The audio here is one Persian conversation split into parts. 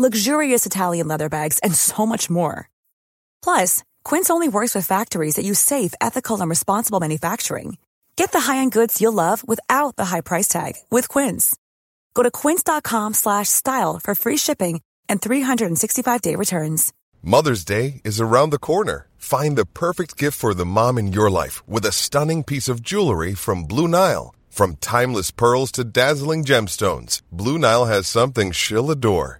luxurious Italian leather bags, and so much more. Plus, Quince only works with factories that use safe, ethical, and responsible manufacturing. Get the high-end goods you'll love without the high price tag with Quince. Go to quince.com/style for free shipping and 365-day returns. Mother's Day is around the corner. Find the perfect gift for the mom in your life with a stunning piece of jewelry from Blue Nile. From timeless pearls to dazzling gemstones, Blue Nile has something she'll adore.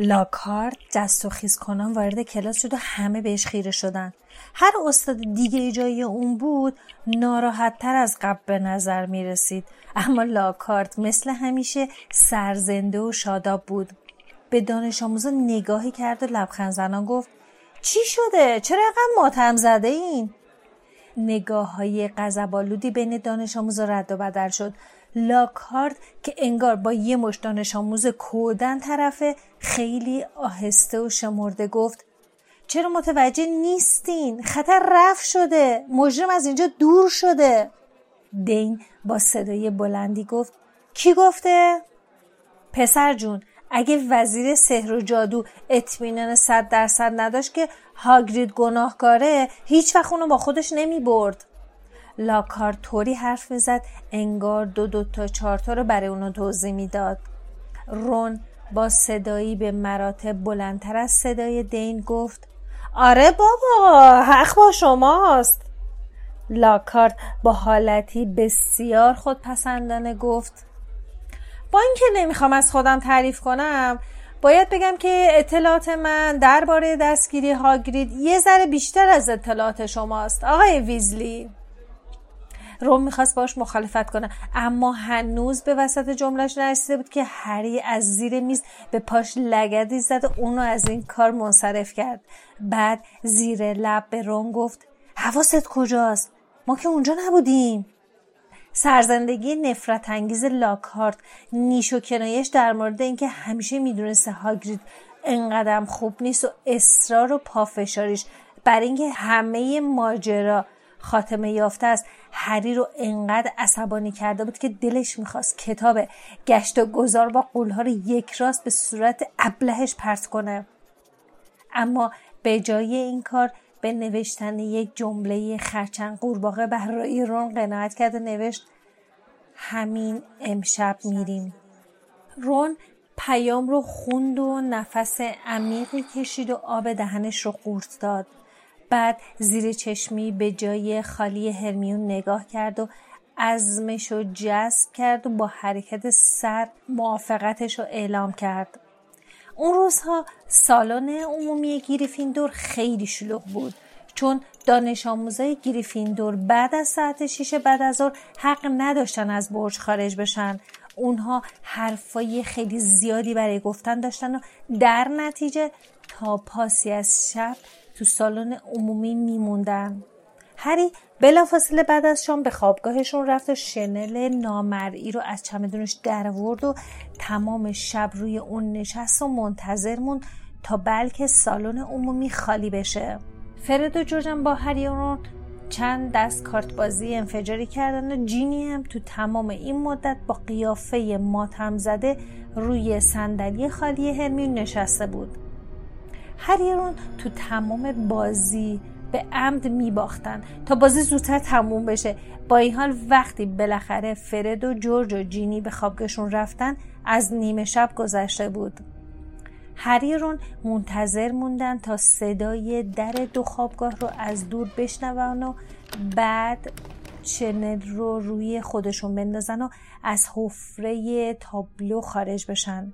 لاکارت دست و خیز کنان وارد کلاس شد و همه بهش خیره شدن هر استاد دیگه جای اون بود ناراحت تر از قبل به نظر می رسید اما لاکارت مثل همیشه سرزنده و شاداب بود به دانش آموزا نگاهی کرد و لبخند زنان گفت چی شده؟ چرا اینقدر ماتم زده این؟ نگاه های قذبالودی بین دانش آموزا رد و بدل شد لاکارد که انگار با یه مش دانش آموز کودن طرفه خیلی آهسته و شمرده گفت چرا متوجه نیستین؟ خطر رفت شده مجرم از اینجا دور شده دین با صدای بلندی گفت کی گفته؟ پسر جون اگه وزیر سحر و جادو اطمینان صد درصد نداشت که هاگرید گناهکاره هیچ وقت اونو با خودش نمی برد لاکار طوری حرف می‌زد انگار دو دو تا چهار تا رو برای اونو توضیح می‌داد. رون با صدایی به مراتب بلندتر از صدای دین گفت آره بابا حق با شماست. لاکارت با حالتی بسیار خودپسندانه گفت با اینکه نمی‌خوام از خودم تعریف کنم باید بگم که اطلاعات من درباره دستگیری هاگرید یه ذره بیشتر از اطلاعات شماست آقای ویزلی. روم می‌خواست باش مخالفت کنه. اما هنوز به وسط جملهش نرسیده بود که هری از زیر میز به پاش لگدی زد و اونو از این کار منصرف کرد. بعد زیر لب به روم گفت حواست کجاست؟ ما که اونجا نبودیم. سرزندگی نفرت انگیز لاکهارت نیش و کنایش در مورد اینکه همیشه می‌دونسته هاگرید انقدر خوب نیست و اصرار و پافشاریش بر اینکه همه ماجرا خاتمه یافته است. هری رو انقدر عصبانی کرده بود که دلش می‌خواست کتاب گشت و گذار با قولها رو یک راست به صورت ابلهش پرت کنه. اما به جای این کار به نوشتن یک جمله خرچنگ قورباغه برای رون قناعت کرد و نوشت همین امشب میریم. رون پیام رو خوند و نفس عمیقی کشید و آب دهنش رو قورت داد. بعد زیر چشمی به جای خالی هرمیون نگاه کرد و عزمش رو جذب کرد و با حرکت سر موافقتش رو اعلام کرد. اون روزها سالن عمومی گریفیندور خیلی شلوغ بود چون دانش آموزای گریفیندور بعد از ساعت شیش بعد از ظهر حق نداشتن از برج خارج بشن. اونها حرفای خیلی زیادی برای گفتن داشتن و در نتیجه تا پاسی از شب تو سالن عمومی میموندن. هری بلافاصله بعد از شام به خوابگاهشون رفت و شنل نامرئی رو از چمدونش درورد و تمام شب روی اون نشست و منتظر موند تا بلکه سالن عمومی خالی بشه. فرد و جوجم با هریون چند دست کارت بازی انفجاری کردن و جینی هم تو تمام این مدت با قیافه ماتم زده روی صندلی خالی هرمیون نشسته بود. هریرون تو تمام بازی به عمد می باختن تا بازی زودتر تموم بشه. با این حال وقتی بالاخره فرد و جورج و جینی به خوابگاهشون رفتن از نیمه شب گذشته بود. هری رون منتظر موندن تا صدای در دو خوابگاه رو از دور بشنون و بعد چنل رو روی خودشون بندازن و از حفره تابلو خارج بشن.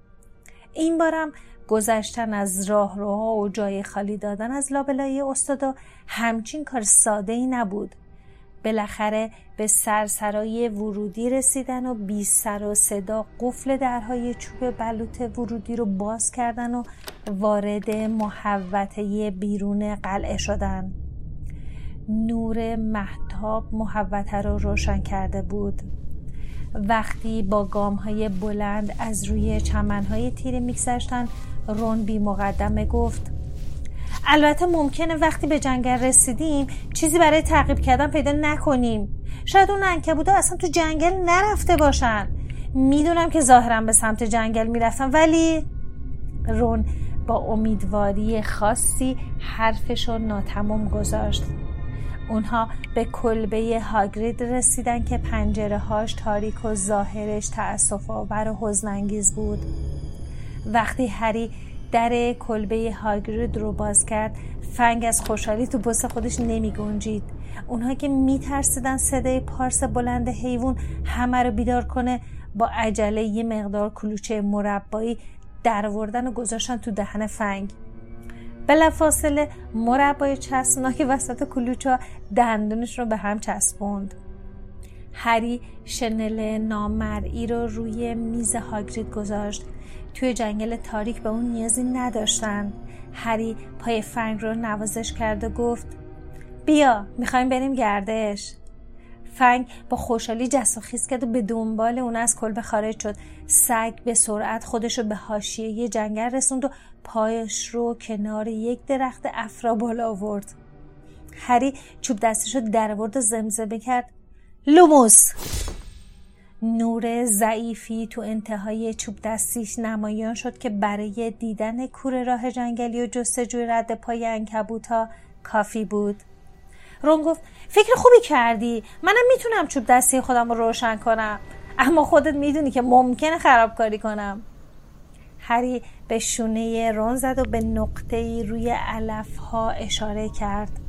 این بارم گذشتن از راهروها و جای خالی دادن از لابلای استادا همچین کار ساده ای نبود. بالاخره به سرسرای ورودی رسیدن و بی سر و صدا قفل درهای چوب بلوط ورودی رو باز کردن و وارد محوطه بیرون قلعه شدن. نور محتاب محوطه رو روشن کرده بود. وقتی با گام های بلند از روی چمن های تیره میگذشتن رون بی مقدمه گفت. البته ممکنه وقتی به جنگل رسیدیم چیزی برای تعقیب کردن پیدا نکنیم. شاید اون انکبودا اصلا تو جنگل نرفته باشن. می‌دونم که ظاهرا به سمت جنگل می‌رفتن ولی رون با امیدواری خاصی حرفشو ناتمام گذاشت. اونها به کلبه هاگرید رسیدن که پنجره هاش تاریک و ظاهرش تأصف آور و حزنانگیز بود. وقتی هری در کلبه هاگرید رو باز کرد فنگ از خوشحالی تو بس خودش نمی گنجید. اونها که می ترسیدن صدای پارس بلند حیوان همه رو بیدار کنه با عجله یه مقدار کلوچه مربایی دروردن و گذاشتن تو دهن فنگ. بلافاصله مربای چسبناک وسط کلوچا دندونش رو به هم چسبوند. هری شنل نامرئی رو روی میز هاگرید گذاشت. توی جنگل تاریک به اون نیازی نداشتن. هری پای فنگ رو نوازش کرد و گفت بیا می‌خوایم بریم گردش. فنگ با خوشحالی جس و خیز کرد و به دنبال اون از کلبه خارج شد. سگ به سرعت خودش رو به حاشیه جنگل رسوند و پایش رو کنار یک درخت افرا بالا آورد. هری چوب دستش رو در و زمزمه کرد. لوموس. نور ضعیفی تو انتهای چوب دستیش نمایان شد که برای دیدن کوره راه جنگلی و جستجوی رد پای انکبوت ها کافی بود. رون گفت فکر خوبی کردی. منم می‌تونم چوب دستی خودم رو روشن کنم. اما خودت می‌دونی که ممکنه خرابکاری کنم. هری به شونه رون زد و به نقطه روی علف ها اشاره کرد.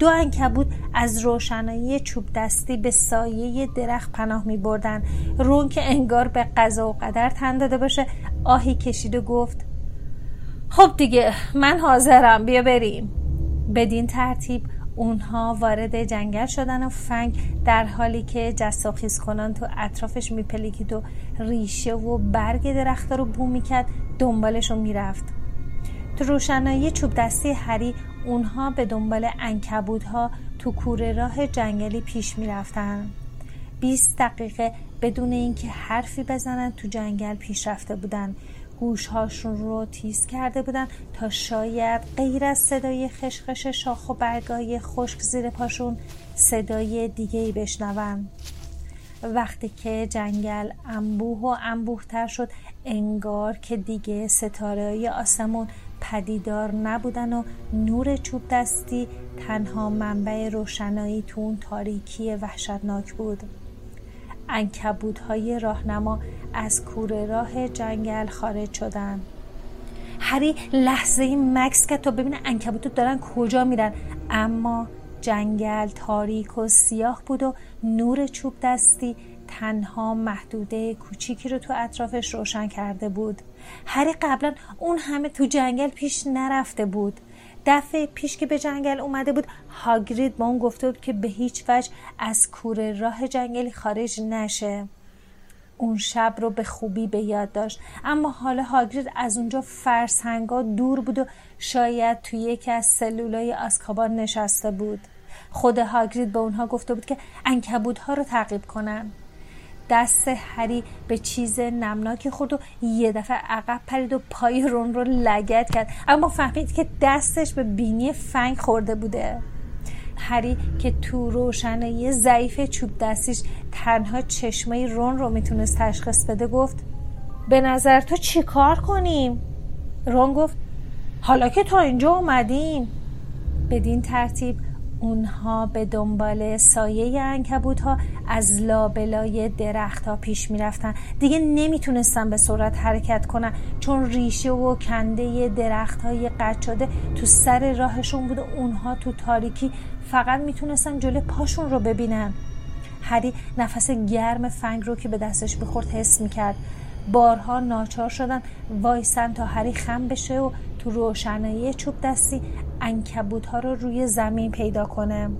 دو انکبوت از روشنایی چوب دستی به سایه درخت پناه می بردن. رون که انگار به قضا و قدر تن داده باشه. آهی کشید و گفت خب دیگه من حاضرم بیا بریم. بدین ترتیب اونها وارد جنگل شدن و فنگ در حالی که جساخیز کنان تو اطرافش میپلیکید و ریشه و برگ درخت رو بو می‌کرد دنبالش رو می‌رفت. تو روشنایی چوب دستی هری اونها به دنبال ها تو کوره راه جنگلی پیش می‌رفتن. 20 دقیقه بدون اینکه حرفی بزنن تو جنگل پیش رفته بودن. گوشهاشون رو تیز کرده بودن تا شاید غیر از صدای خشخش شاخ و برگای خشک زیر پاشون صدای دیگه ای بشنون. وقتی که جنگل انبوه و انبوه تر شد انگار که دیگه ستاره آسمون پدیدار نبودن و نور چوب دستی تنها منبع روشنایی تو اون تاریکی وحشتناک بود. های راهنما از کوره راه جنگل خارج شدن. هری لحظه مکس که تا ببینه انکبوت دارن کجا میرن. اما جنگل تاریک و سیاه بود و نور چوب دستی تنها محدوده کوچیکی رو تو اطرافش روشن کرده بود. هری قبلا اون همه تو جنگل پیش نرفته بود. دفعه پیش که به جنگل اومده بود هاگرید با اون گفته بود که به هیچ وجه از کوره راه جنگلی خارج نشه. اون شب رو به خوبی به یاد داشت. اما حالا هاگرید از اونجا فرسنگا دور بود و شاید توی یکی از سلولای آسکابان نشسته بود. خود هاگرید به اونها گفته بود که انکبودها رو تعقیب کنن. دست هری به چیز نمناکی خورد و یه دفعه عقب پرید و پای رون رو لگت کرد. اما فهمید که دستش به بینی فنگ خورده بوده. هری که تو روشنایی ضعیف چوب دستیش تنها چشمای رون رو می‌تونست تشخیص بده گفت به نظر تو چی کار کنیم؟ رون گفت حالا که تا اینجا اومدیم. بدین ترتیب اونها به دنبال سایه انکبوت ها از لابلای درخت ها پیش می‌رفتن. دیگه نمی‌تونستن به سرعت حرکت کنن چون ریشه و کنده درخت های قطع شده تو سر راهشون بود اونها تو تاریکی فقط می‌تونستن جلو پاشون رو ببینن. هری نفس گرم فنگ رو که به دستش بخورد حس می‌کرد. بارها ناچار شدن وایسن تا هری خم بشه و تو روشنایی چوب دستی انکبوت ها رو روی زمین پیدا کنه.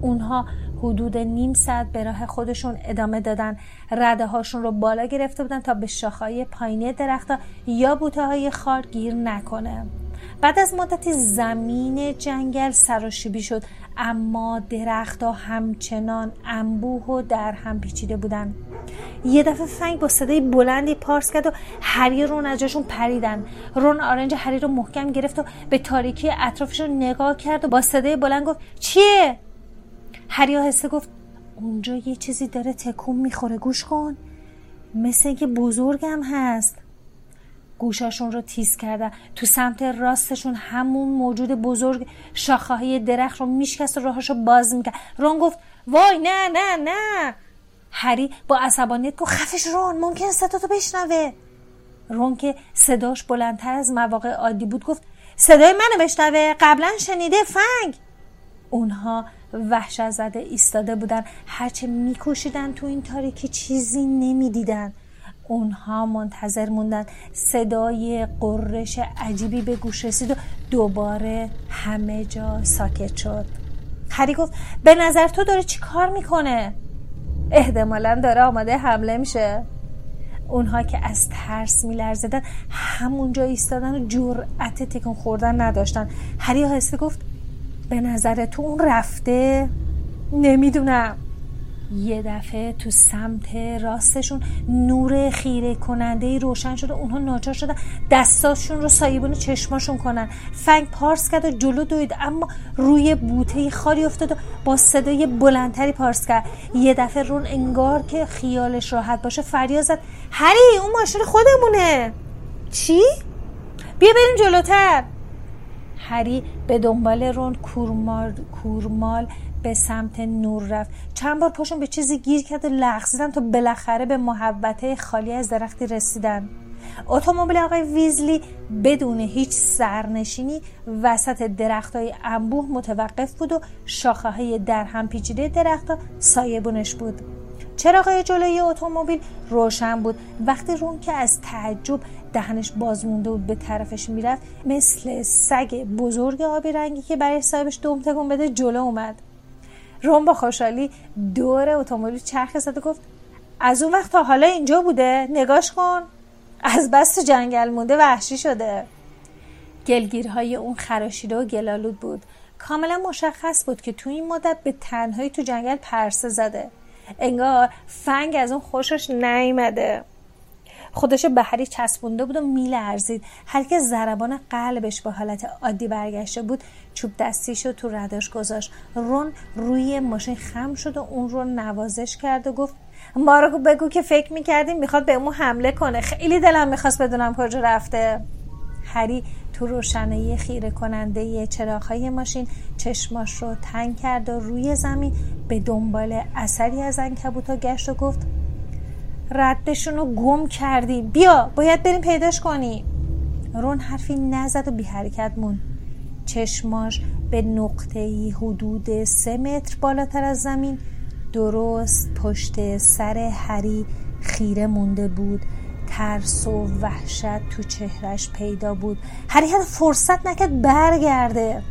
اونها حدود نیم ساعت به راه خودشون ادامه دادن. رده هاشون رو بالا گرفته بودن تا به شاخهای پایینی درختها یا بوته های خار گیر نکنه. بعد از مدتی زمین جنگل سراشیبی شد اما درختها همچنان انبوه و در هم پیچیده بودن یه دفعه فنگ با صدای بلندی پارس کرد و هری رون از جاشون پریدن. رون آرنج هری رو محکم گرفت و به تاریکی اطرافش رو نگاه کرد و با صدای بلند گفت چیه؟ هری آهسته گفت اونجا یه چیزی داره تکون می‌خوره گوش کن. مثل اینکه بزرگم هست. گوشاشون رو تیز کرده تو سمت راستشون همون موجود بزرگ شاخه های درخت رو میشکست و راهش رو باز می‌کرد. رون گفت وای نه نه نه. هری با عصبانیت گفت خفش رون ممکن صدا تو بشنوه. رون که صداش بلندتر از مواقع عادی بود گفت صدای منو بشنوه قبلا شنیده فنگ. اونها وحشت زده ایستاده بودن. هرچه میکوشیدن تو این تاریکی چیزی نمی‌دیدن. اونها منتظر موندن. صدای قررش عجیبی به گوش رسید و دوباره همه جا ساکت شد. هری گفت به نظر تو داره چی کار می‌کنه؟ احتمالا داره آماده حمله میشه. اونها که از ترس میلرزیدن همونجا ایستادن و جرأت تکون خوردن نداشتن. هری آهسته گفت به نظر تو اون رفته؟ نمی‌دونم. یه دفعه تو سمت راستشون نور خیره کننده روشن شده اونها ناچار شدن دستاشون رو سایبون چشماشون کنن. فنگ پارس کرد و جلو دوید اما روی بوته خالی افتاد و با صدای بلندتری پارس کرد. یه دفعه رون انگار که خیالش راحت باشه فریاد زد. هری اون ماشین خودمونه. چی؟ بیا بریم جلوتر. هری به دنبال رون کورمال, کورمال به سمت نور رفت. چند بار پاشون به چیزی گیر کرد و لغزیدن تا بالاخره به محبته خالی از درختی رسیدن. اتومبیل آقای ویزلی بدون هیچ سرنشینی وسط درخت های انبوه متوقف بود و شاخه های در هم پیچیده درخت سایبونش بود. چراغای جلوی اتومبیل روشن بود. وقتی رون که از تعجب دهنش باز مونده بود به طرفش می‌رفت مثل سگ بزرگ آبی رنگی که برای صاحبش دوم تکون بده جلو اومد. روم با خوشحالی دور اتومبیل چرخ زد و گفت از اون وقت تا حالا اینجا بوده نگاش کن. از بس جنگل مونده وحشی شده. گلگیرهای اون خراشیده و گلالود بود. کاملا مشخص بود که تو این مدت به تنهایی تو جنگل پرسه زده. انگار فنگ از اون خوشش نیمده خودش به هری چسبونده بود و میلرزید. هر که ضربان قلبش به حالت عادی برگشته بود چوب دستیشو تو رداش گذاشت. رون روی ماشین خم شد و اون رو نوازش کرد و گفت ما رو بگو که فکر می‌کردیم می‌خواد به اون حمله کنه. خیلی دلم می‌خواست بدونم کجا رفته. هری تو روشنایی خیره کننده چراغهای ماشین چشماش رو تنگ کرد و روی زمین به دنبال اثری از انکبوتا گشت و گفت ردشون رو گم کردی. بیا باید بریم پیداش کنیم رون حرفی نزد و بی حرکت مون چشماش به نقطه حدود سه متر بالاتر از زمین. درست پشت سر هری خیره مونده بود. ترس و وحشت تو چهرش پیدا بود. هری حتی فرصت نکرد برگرده.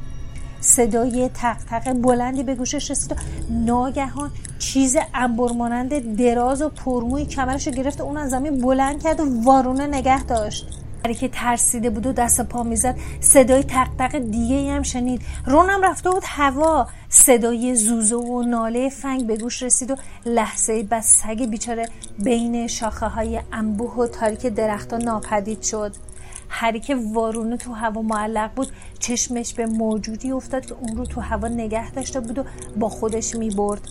صدای تق تق بلندی به گوشش رسید و ناگهان چیز انبرمانند دراز و پرموی کمرش رو گرفت و اون از زمین بلند کرد و وارونه نگه داشت. هری که ترسیده بود و دست پا می‌زد صدای تق تق دیگه هم شنید. رونم رفته بود هوا. صدای زوزه و ناله فنگ به گوش رسید و لحظه بعد سگ بیچاره بین شاخه های انبوه و تاریک درختها ناپدید شد. هری که وارونه تو هوا معلق بود. چشمش به موجودی افتاد که اون رو تو هوا نگه داشته بود و با خودش می برد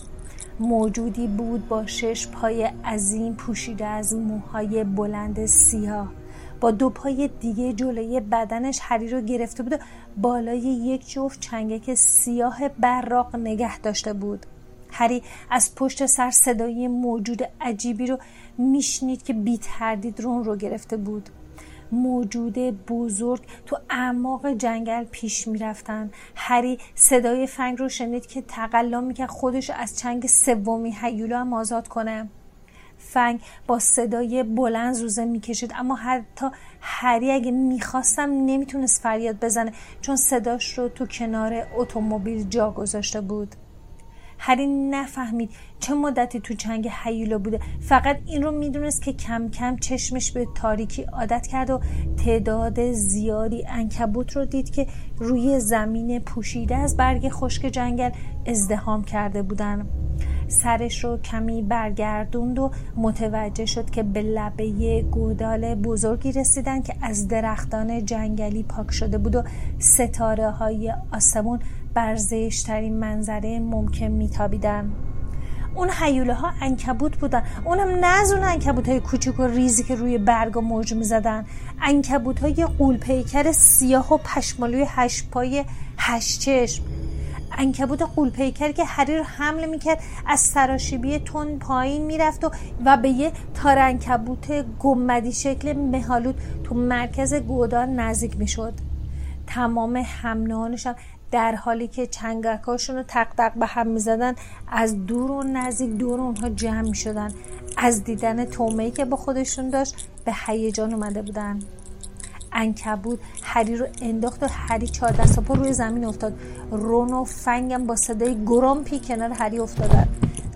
موجودی بود با شش پای عظیم پوشیده از موهای بلند سیاه. با دو پای دیگه جلوی بدنش هری رو گرفته بود و بالای یک جفت چنگک سیاه براق نگه داشته بود. هری از پشت سر صدای موجود عجیبی رو میشنید که بی تردید رون رو گرفته بود. موجود بزرگ تو اعماق جنگل پیش می‌رفتن. هری صدای فنگ رو شنید که تقلا می‌کرد خودش از چنگ سومی هیولا هم آزاد کنه. فنگ با صدای بلند زوزه می‌کشید اما حتی هری اگه می‌خواستم نمی‌تونست فریاد بزنه چون صداش رو تو کنار اتومبیل جا گذاشته بود. هری نفهمید چه مدتی تو چنگ حیولا بوده. فقط این رو می‌دونست که کم کم چشمش به تاریکی عادت کرد و تعداد زیادی انکبوت رو دید که روی زمین پوشیده از برگ خشک جنگل ازدهام کرده بودن. سرش رو کمی برگردوند و متوجه شد که به لبه گودال بزرگی رسیدن که از درختان جنگلی پاک شده بود و ستاره های آسمون بر زشترین منظره ممکن میتابیدن. اون حیوله ها انکبوت بودن. اونم نه از اون انکبوت های کوچک و ریزی که روی برگ و موج می‌زدن. انکبوت های قول پیکر سیاه و پشمالوی هشت پای هشت چشم. انکبوت قول پیکر که هری رو حمله می‌کرد از سراشیبی تون پایین می‌رفت و, و به یه تار انکبوت گمدی شکل مهالود تو مرکز گودان نزدیک می‌شد. تمام همنانشان در حالی که چنگکاشون رو تق تق به هم می‌زدن از دور و نزدیک دور اونها جمع می‌شدن. از دیدن تومهی که با خودشون داشت به هیجان اومده بودن. انکبود هری رو انداخت و هری چهار دست پا روی زمین افتاد. رون و فنگم با صدای گرامپی کنار هری افتادن.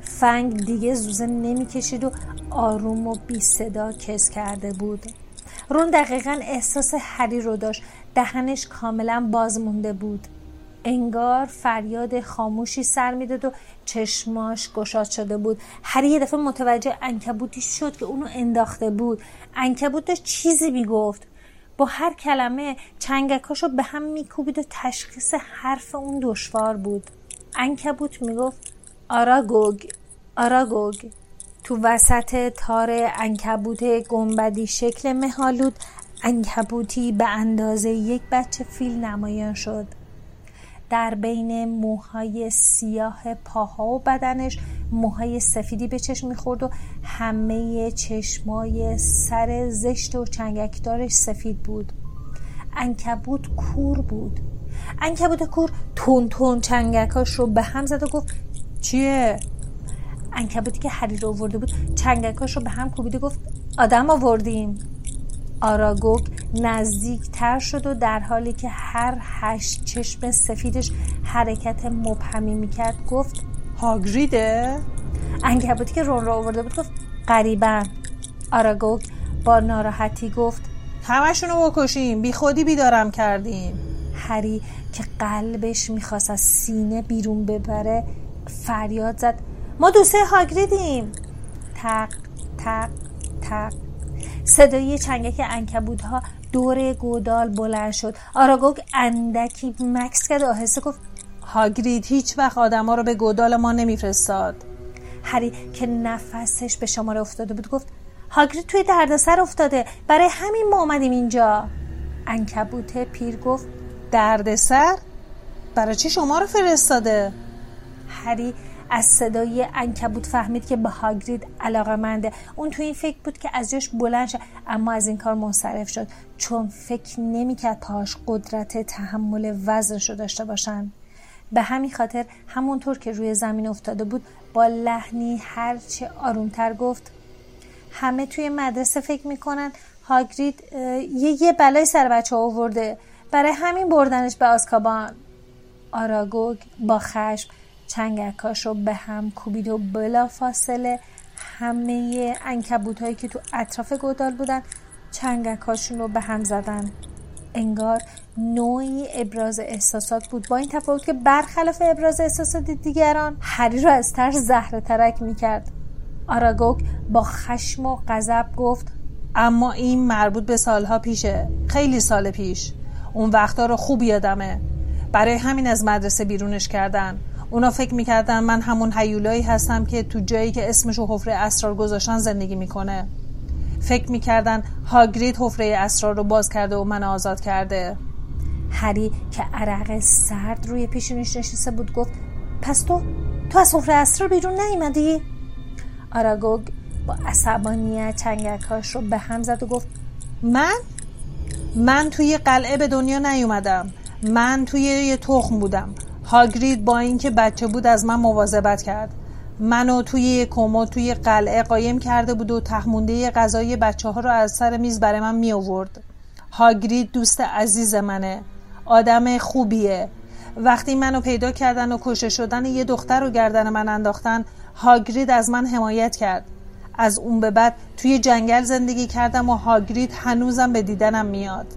فنگ دیگه زوزه نمی‌کشید و آروم و بی صدا کس کرده بود. رون دقیقا احساس هری رو داشت. دهنش کاملا باز مونده بود. انگار فریاد خاموشی سر می‌داد و چشماش گشاد شده بود. هر یه دفعه متوجه انکبوتی شد که اونو انداخته بود. انکبوت داشت چیزی می‌گفت. با هر کلمه چنگکاشو به هم میکوبید و تشخیص حرف اون دشوار بود. انکبوت می‌گفت آراگوگ آراگوگ. تو وسط تار انکبوت گنبدی شکل مهالود انکبوتی به اندازه یک بچه فیل نمایان شد. در بین موهای سیاه پاها و بدنش موهای سفیدی به چشم می‌خورد و همه چشمای سر زشت و چنگکدارش سفید بود. انکبوت کور بود. انکبوت کور تون تون چنگکاش رو به هم زد و گفت چیه؟ انکبوتی که حریر آورده بود چنگکاش رو به هم کوبید و گفت آدم آوردیم. آراگوگ نزدیک تر شد و در حالی که هر هشت چشم سفیدش حرکت مبهمی می‌کرد گفت هاگریده؟ انکبوتی که رون را آورده بود گفت قریبا آراگوگ با ناراحتی گفت همشونو بکشیم بی خودی بیدارم کردیم. هری که قلبش می‌خواست از سینه بیرون ببره فریاد زد ما دوسته هاگریدیم. تق تق تق. صدای چنگک انکبود ها دور گودال بلند شد. آراگوگ اندکی مکس کرد. آهسته گفت هاگرید هیچ وقت آدم ها رو به گودال ما نمیفرستاد. هری که نفسش به شماره افتاده بود گفت هاگرید توی دردسر افتاده. برای همین ما آمدیم اینجا. انکبوت پیر گفت دردسر؟ برای چی شما رو فرستاده؟ هری از صدای انکبوت فهمید که به هاگرید علاقه منده اون تو این فکر بود که از جاش بلند شد اما از این کار منصرف شد. چون فکر نمی‌کرد پاش قدرت تحمل وزنش رو داشته باشن. به همین خاطر همونطور که روی زمین افتاده بود با لحنی هرچه آرومتر گفت همه توی مدرسه فکر می‌کنن هاگرید یه یه بلای سر بچه آورده. برای همین بردنش به آسکابان. آراگوگ با خشم چنگکاش به هم کوبید و بلا فاصله همه انکبوت هایی که تو اطراف گودال بودن چنگکاشون رو به هم زدن. انگار نوعی ابراز احساسات بود. با این تفاوت که برخلاف ابراز احساسات دیگران هری رو از ترس زهره ترک می‌کرد. آراگوک با خشم و غضب گفت اما این مربوط به سالها پیشه. خیلی سال پیش. اون وقتا رو خوب یادمه. برای همین از مدرسه بیرونش کردن. اونا فکر می‌کردن من همون حیولایی هستم که تو جایی که اسمشو حفره اسرار گذاشتن زندگی می‌کنه. فکر می‌کردن هاگرید حفره اسرار رو باز کرده و من آزاد کرده. هری که عرق سرد روی پیشونیش نشسته بود گفت پس تو تو از حفره اسرار بیرون نیومدی؟ آراگوگ با عصبانیت چنگکاش رو به هم زد و گفت من؟ من توی قلعه به دنیا نیومدم. من توی یه تخم بودم. هاگرید با اینکه بچه بود از من مواظبت کرد. منو توی یک توی قلعه قایم کرده بود و تخمونده غذای بچه ها رو از سر میز برای من می آورد هاگرید دوست عزیز منه. آدم خوبیه. وقتی منو پیدا کردن و کشه شدن یه دختر رو گردن من انداختن هاگرید از من حمایت کرد. از اون به بعد توی جنگل زندگی کردم و هاگرید هنوزم به دیدنم میاد.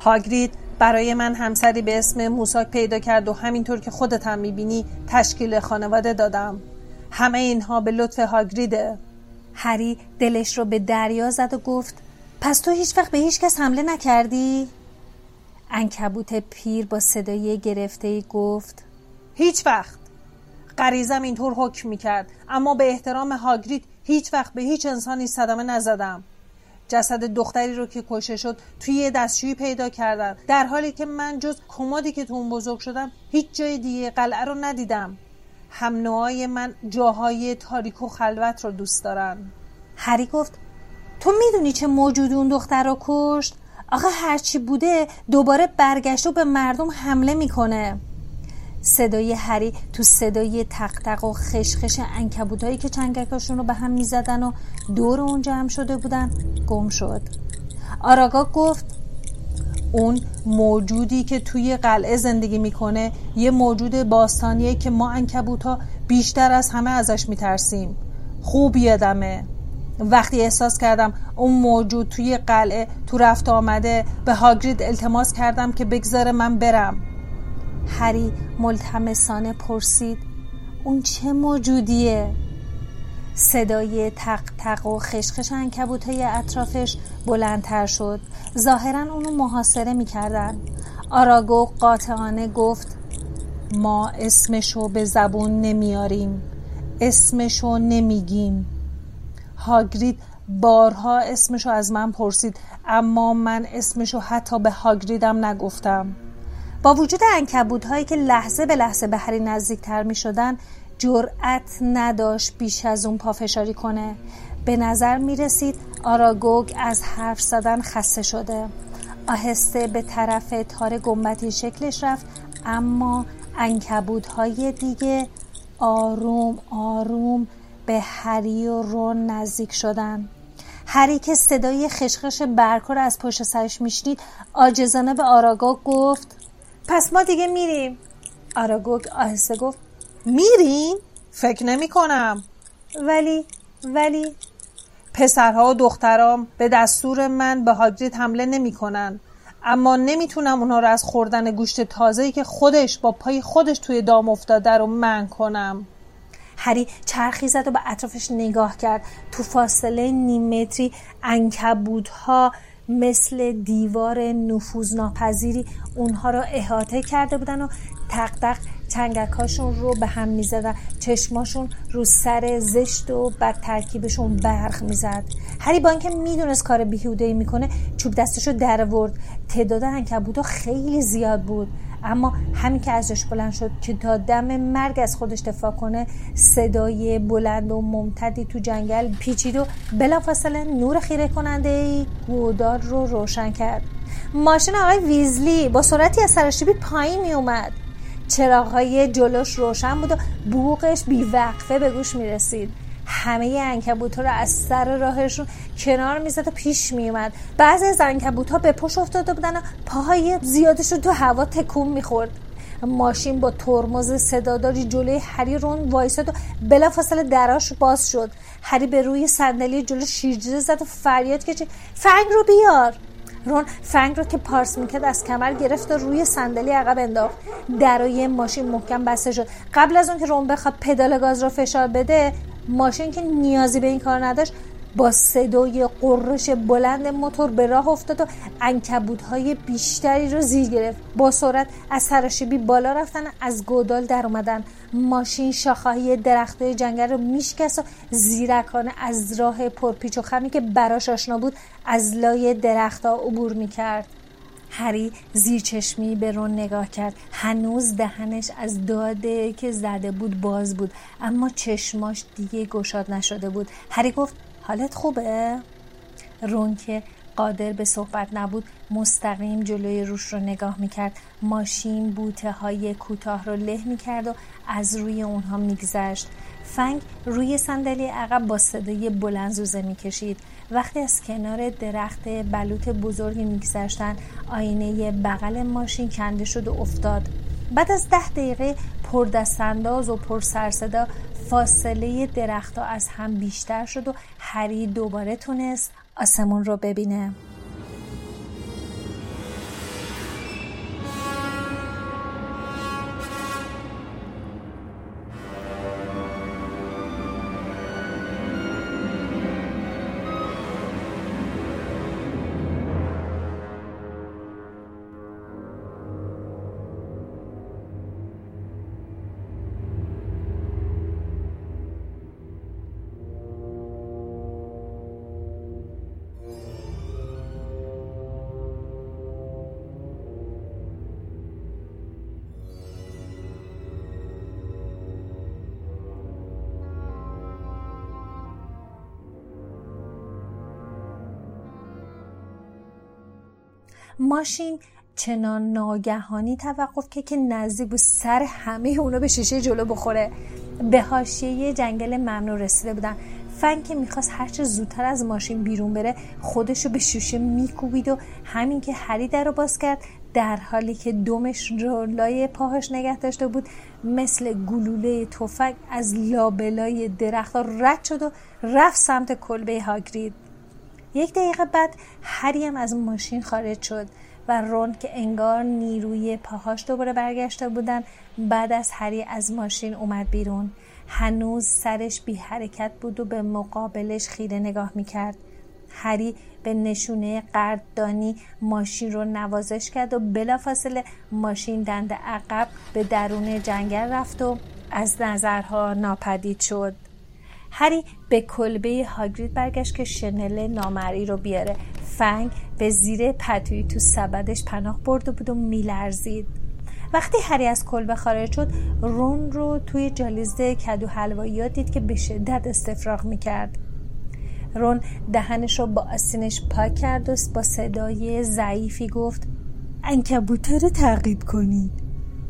هاگرید برای من همسری به اسم موساک پیدا کرد و همینطور که خودت هم می‌بینی تشکیل خانواده دادم. همه اینها به لطف هاگریده هری دلش رو به دریا زد و گفت پس تو هیچ وقت به هیچ کس حمله نکردی؟ انکبوت پیر با صدای گرفته گفت هیچ وقت. غریزم اینطور حکم می‌کرد اما به احترام هاگرید هیچ وقت به هیچ انسانی صدمه نزدم. جسد دختری رو که کشه شد توی یه دستشویی پیدا کردن. در حالی که من جز کمدی که تو اون بزرگ شدم هیچ جای دیگه قلعه رو ندیدم. هم من جاهای تاریک و خلوت رو دوست دارن. هری گفت تو می‌دونی چه موجود اون دختر رو کشت؟ آخه هرچی بوده دوباره برگشت و به مردم حمله می‌کنه. صدای هری تو صدای تق و خشخش انکبوتایی که چنگکاشون رو به هم می‌زدن و دور اون جمع شده بودن گم شد. آراگا گفت اون موجودی که توی قلعه زندگی می‌کنه یه موجود باستانیه که ما انکبوتا بیشتر از همه ازش میترسیم. خوب یادمه. وقتی احساس کردم اون موجود توی قلعه تو رفت آمده به هاگرید التماس کردم که بگذاره من برم. هری ملتمسانه پرسید اون چه موجودیه؟ صدای تق تق و خشخش های اطرافش بلندتر شد. ظاهرا اونو محاصره می‌کردن. آراگو قاطعانه گفت ما اسمشو به زبون نمیاریم. اسمشو نمیگیم. هاگرید بارها اسمشو از من پرسید اما من اسمشو حتی به هاگریدم نگفتم. با وجود انکبوت هایی که لحظه به لحظه به هری نزدیکتر می شدن جرأت نداشت بیش از اون پافشاری کنه. به نظر می رسید آراگوگ از حرف زدن خسته شده. آهسته به طرف تار گمبتی شکلش رفت اما انکبوت های دیگه آروم آروم به هری و رون نزدیک شدن. هری که صدای خشخش برکر از پشت سرش میشنید آجزانه به آراگوگ گفت پس ما دیگه میریم آراگوگ آهسته گفت میریم؟ فکر نمی کنم ولی ولی پسرها و دخترام به دستور من به هاگرید حمله نمی کنن. اما نمی‌تونم اونا رو از خوردن گوشت تازه‌ای که خودش با پای خودش توی دام افتاده رو من کنم هری چرخی زد و به اطرافش نگاه کرد تو فاصله نیم متری انکبودها مثل دیوار نفوذناپذیری اونها را احاطه کرده بودن و تق تق چنگکاشون رو به هم می‌زدن چشماشون رو سر زشت و بد ترکیبشون برق می‌زد. هری با اینکه می‌دونست کار بیهوده می‌کنه چوب دستشو در ورد تعداد انکبوتا خیلی زیاد بود. اما همین که ازش بلند شد که تا دم مرگ از خودش دفاع کنه صدای بلند و ممتدی تو جنگل پیچید و بلافاصله نور خیره کننده ای گودار رو روشن کرد. ماشین آقای ویزلی با سرعتی از سرشیبی پایین می اومد چراغهای جلوش روشن بود و بوغش بیوقفه به گوش می رسید همه انکبوت رو از سر راهشون کنار می‌زد و پیش میومد بعضی از انکبوت ها به پشت افتاده بودن و پاهای زیادش رو تو هوا تکون می‌خورد. ماشین با ترمز صداداری جلوی هری رون وایساد و بلافاصله دراش باز شد. هری به روی صندلی جلو شیرجه زد و فریاد کشید فنگ رو بیار. رون فنگ رو که پارس می‌کرد از کمر گرفت و روی صندلی عقب انداخت. درای ماشین محکم بسته شد. قبل از اون که رون بخواد پدال گاز رو فشار بده ماشین که نیازی به این کار نداشت با صدای قررش بلند موتور به راه افتاد و های بیشتری رو زیر گرفت. با سرعت از سراشیبی بالا رفتن از گودال در اومدن. ماشین شاخه‌های درختای جنگل رو میشکست و زیرکانه از راه پرپیچ و خمی که براش آشنا بود از لای درختها عبور می‌کرد. هری زیر چشمی به رون نگاه کرد. هنوز دهنش از داده که زده بود باز بود. اما چشماش دیگه گشاد نشده بود. هری گفت حالت خوبه؟ رون که قادر به صحبت نبود مستقیم جلوی روش رو نگاه می‌کرد. ماشین بوته های کوتاه رو له می‌کرد و از روی اونها میگذشت. فنگ روی صندلی عقب با صدای بلند زوزه می‌کشید. وقتی از کنار درخت بلوط بزرگی میگذشتن آینه بغل ماشین کنده شد و افتاد. بعد از ده دقیقه پردستانداز و پر سرصدا فاصله درختها از هم بیشتر شد و هری دوباره تونست آسمون رو ببینه. ماشین چنان ناگهانی توقف که که نزدیک بود سر همه اونا به شیشه جلو بخوره. به حاشیه جنگل ممنوع رسیده بودن. فن که می‌خواست هرچه زودتر از ماشین بیرون بره خودشو به شوشه میکوبید و همین که هری در رو باز کرد در حالی که دومش رو لای پاهاش نگه داشته بود مثل گلوله تفنگ از لابلای درخت رد شد و رفت سمت کلبه هاگرید. یک دقیقه بعد هری هم از ماشین خارج شد و رون که انگار نیروی پاهاش دوباره برگشته بودن بعد از هری از ماشین اومد بیرون. هنوز سرش بی حرکت بود و به مقابلش خیره نگاه می‌کرد. هری به نشونه قدردانی ماشین رو نوازش کرد و بلافاصله ماشین دند عقب به درون جنگل رفت و از نظرها ناپدید شد. هری به کلبه هاگرید برگشت که شنل نامری رو بیاره. فنگ به زیر پتوی تو سبدش پناه برده بود و میلرزید. وقتی هری از کلبه خارج شد رون رو توی جالیزه کدو حلوایی دید که به شدت استفراغ می‌کرد. رون دهنش رو با آسینش پاک کرد و با صدای ضعیفی گفت انکبوته رو تعقیب کنید.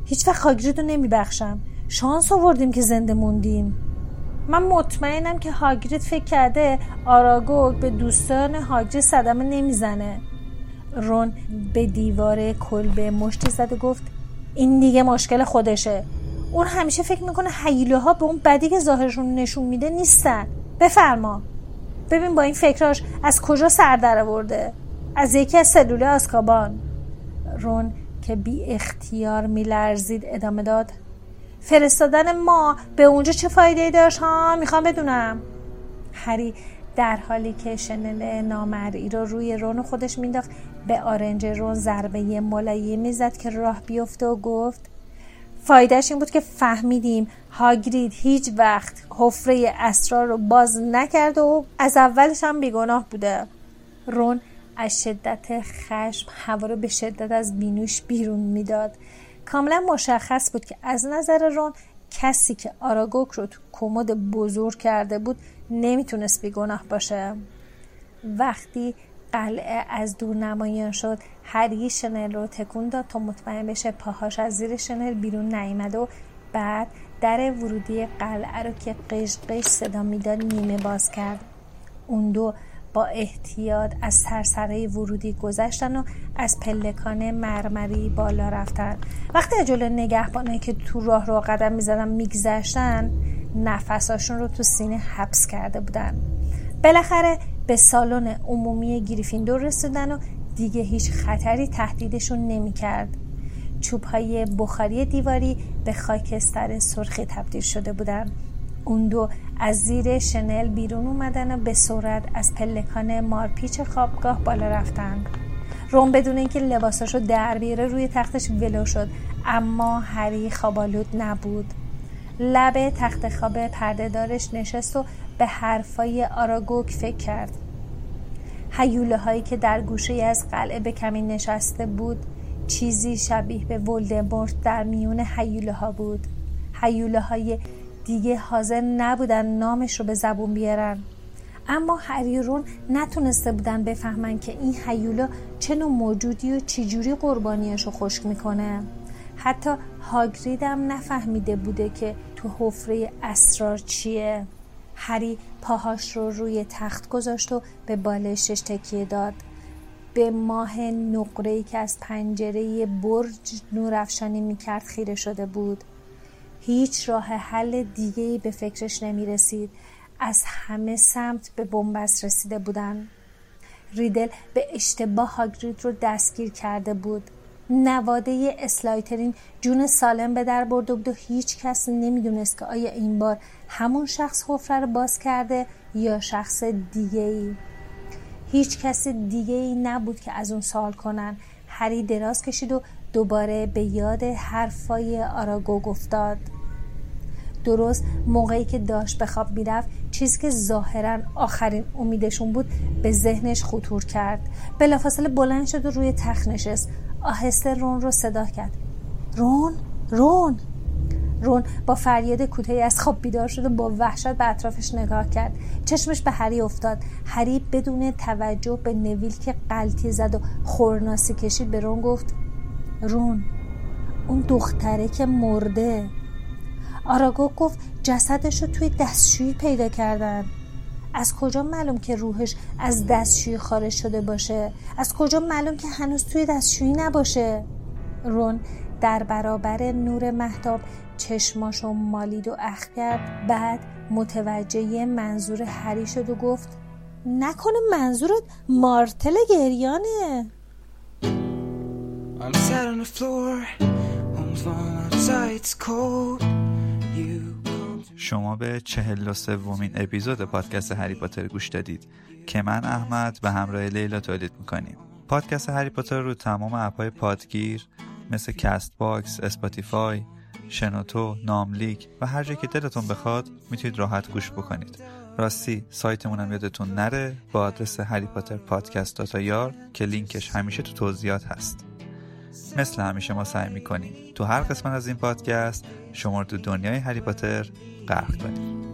هیچ وقت هاگرید رو نمیبخشم. شانس آوردیم که زنده موندیم. من مطمئنم که هاگرید فکر کرده آراگوگ به دوستان هاگرید صدمه نمی‌زنه. رون به دیوار کلبه مشتی زد و گفت این دیگه مشکل خودشه. اون همیشه فکر می‌کنه حیله ها به اون بدی که ظاهرشون نشون میده نیستن. بفرما. ببین با این فکراش از کجا سر در آورده از یکی از سلوله آسکابان. رون که بی اختیار میلرزید ادامه داد. فرستادن ما به اونجا چه فایده داشت؟ ها می‌خوام بدونم. هری در حالی که شنل نامرئی رو روی رون خودش مینداخت به آرنج رون ضربه ملایم می‌زد که راه بیفته و گفت فایدهش این بود که فهمیدیم هاگرید هیچ وقت حفره اسرار رو باز نکرد و از اولش هم بیگناه بوده. رون از شدت خشم هوا رو به شدت از بینوش بیرون می‌داد. کاملا مشخص بود که از نظر رون کسی که آراگوک رو تو کمد بزرگ کرده بود نمی‌تونست بیگناه باشه. وقتی قلعه از دور نمایان شد هری شنل رو تکون داد تا مطمئن بشه پاهاش از زیر شنل بیرون نیامد و بعد در ورودی قلعه رو که قش قش صدا می‌داد نیمه باز کرد. اون دو با احتیاط از سرسره ورودی گذشتن و از پلکان مرمری بالا رفتن. وقتی از جلو نگهبانه که تو راه رو قدم می‌زدن میگذشتن نفساشون رو تو سینه حبس کرده بودن. بالاخره به سالن عمومی گریفیندور رسیدن و دیگه هیچ خطری تهدیدشون نمی‌کرد. چوب های بخاری دیواری به خاکستر سرخی تبدیل شده بودن. اون دو از زیر شنل بیرون اومدن و به سرعت از پلکان مارپیچ خوابگاه بالا رفتن. روم بدون اینکه لباساشو در بیاره روی تختش ولو شد اما هری خوابالود نبود. لبه تخت خواب پرده دارش نشست و به حرفای آراگوک فکر کرد. حیوله هایی که در گوشه از قلعه به کمین نشسته بود چیزی شبیه به ولدمورت در میون حیوله ها بود. حیوله های دیگه حاضر نبودن نامش رو به زبون بیارن. اما هریرون نتونسته بودن بفهمن که این حیولا چه نوع موجودی و چجوری قربانیش رو خشک می‌کنه. حتی هاگریدم نفهمیده بوده که تو حفره اسرار چیه. هری پاهاش رو روی تخت گذاشت و به بالشش تکیه داد. به ماه نقره که از پنجره برج نورافشانی می‌کرد خیره شده بود. هیچ راه حل دیگه به فکرش نمی رسید از همه سمت به بنبست رسیده بودن. ریدل به اشتباه هاگرید رو دستگیر کرده بود. نواده اسلایترین جون سالم به در برده بود و هیچ کس نمی‌دونست که آیا این بار همون شخص حفره رو باز کرده یا شخص دیگه ای هیچ کس دیگه ای نبود که از اون سال کنن. هری دراز کشید و دوباره به یاد حرفای آراگو گفتاد. درست موقعی که داشت به خواب می‌رفت چیزی که ظاهرا آخرین امیدشون بود به ذهنش خطور کرد. بلافاصله بلند شد و روی تخت نشست. آهسته رون رو صدا کرد. رون رون. رون با فریاد کوتاهی از خواب بیدار شد و با وحشت به اطرافش نگاه کرد. چشمش به هری افتاد. هری بدون توجه به نویل که قلطی زد و خورناسی کشید به رون گفت رون اون دختره که مرده. آراگو گفت جسدش رو توی دستشویی پیدا کردن. از کجا معلوم که روحش از دستشویی خارج شده باشه؟ از کجا معلوم که هنوز توی دستشویی نباشه؟ رون در برابر نور محتاب چشماشو مالید و اخ کرد. بعد متوجه منظور هری شد و گفت نکنه منظورت میرتل گریانه. I'm sat on the floor, outside, it's cold. شما به چهل و سومین اپیزود پادکست هری پاتر گوش دادید که من احمد به همراه لیلا تولید می‌کنیم. پادکست هری پاتر رو تمام اپهای پادگیر مثل کست باکس، اسپاتیفای، شنوتو، ناملیک و هر جایی که دلتون بخواد می‌تونید راحت گوش بکنید. راستی سایتمون هم یادتون نره با آدرس هری پاتر پادکست که لینکش همیشه تو توضیحات هست. مثل همیشه ما سعی می‌کنیم تو هر قسمت از این پادکست شما رو تو دنیای هری پاتر غرق کنیم.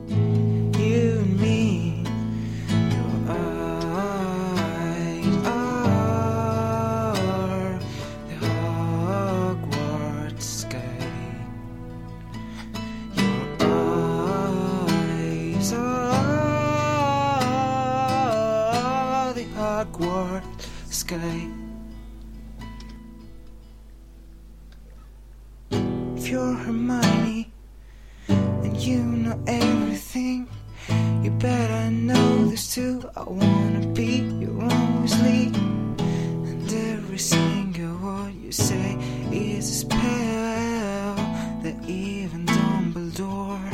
Every single word you say is a spell that even Dumbledore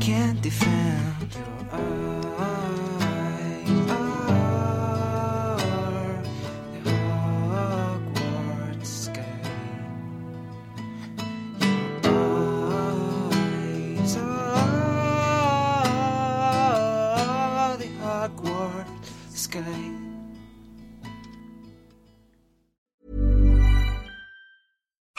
can't defend.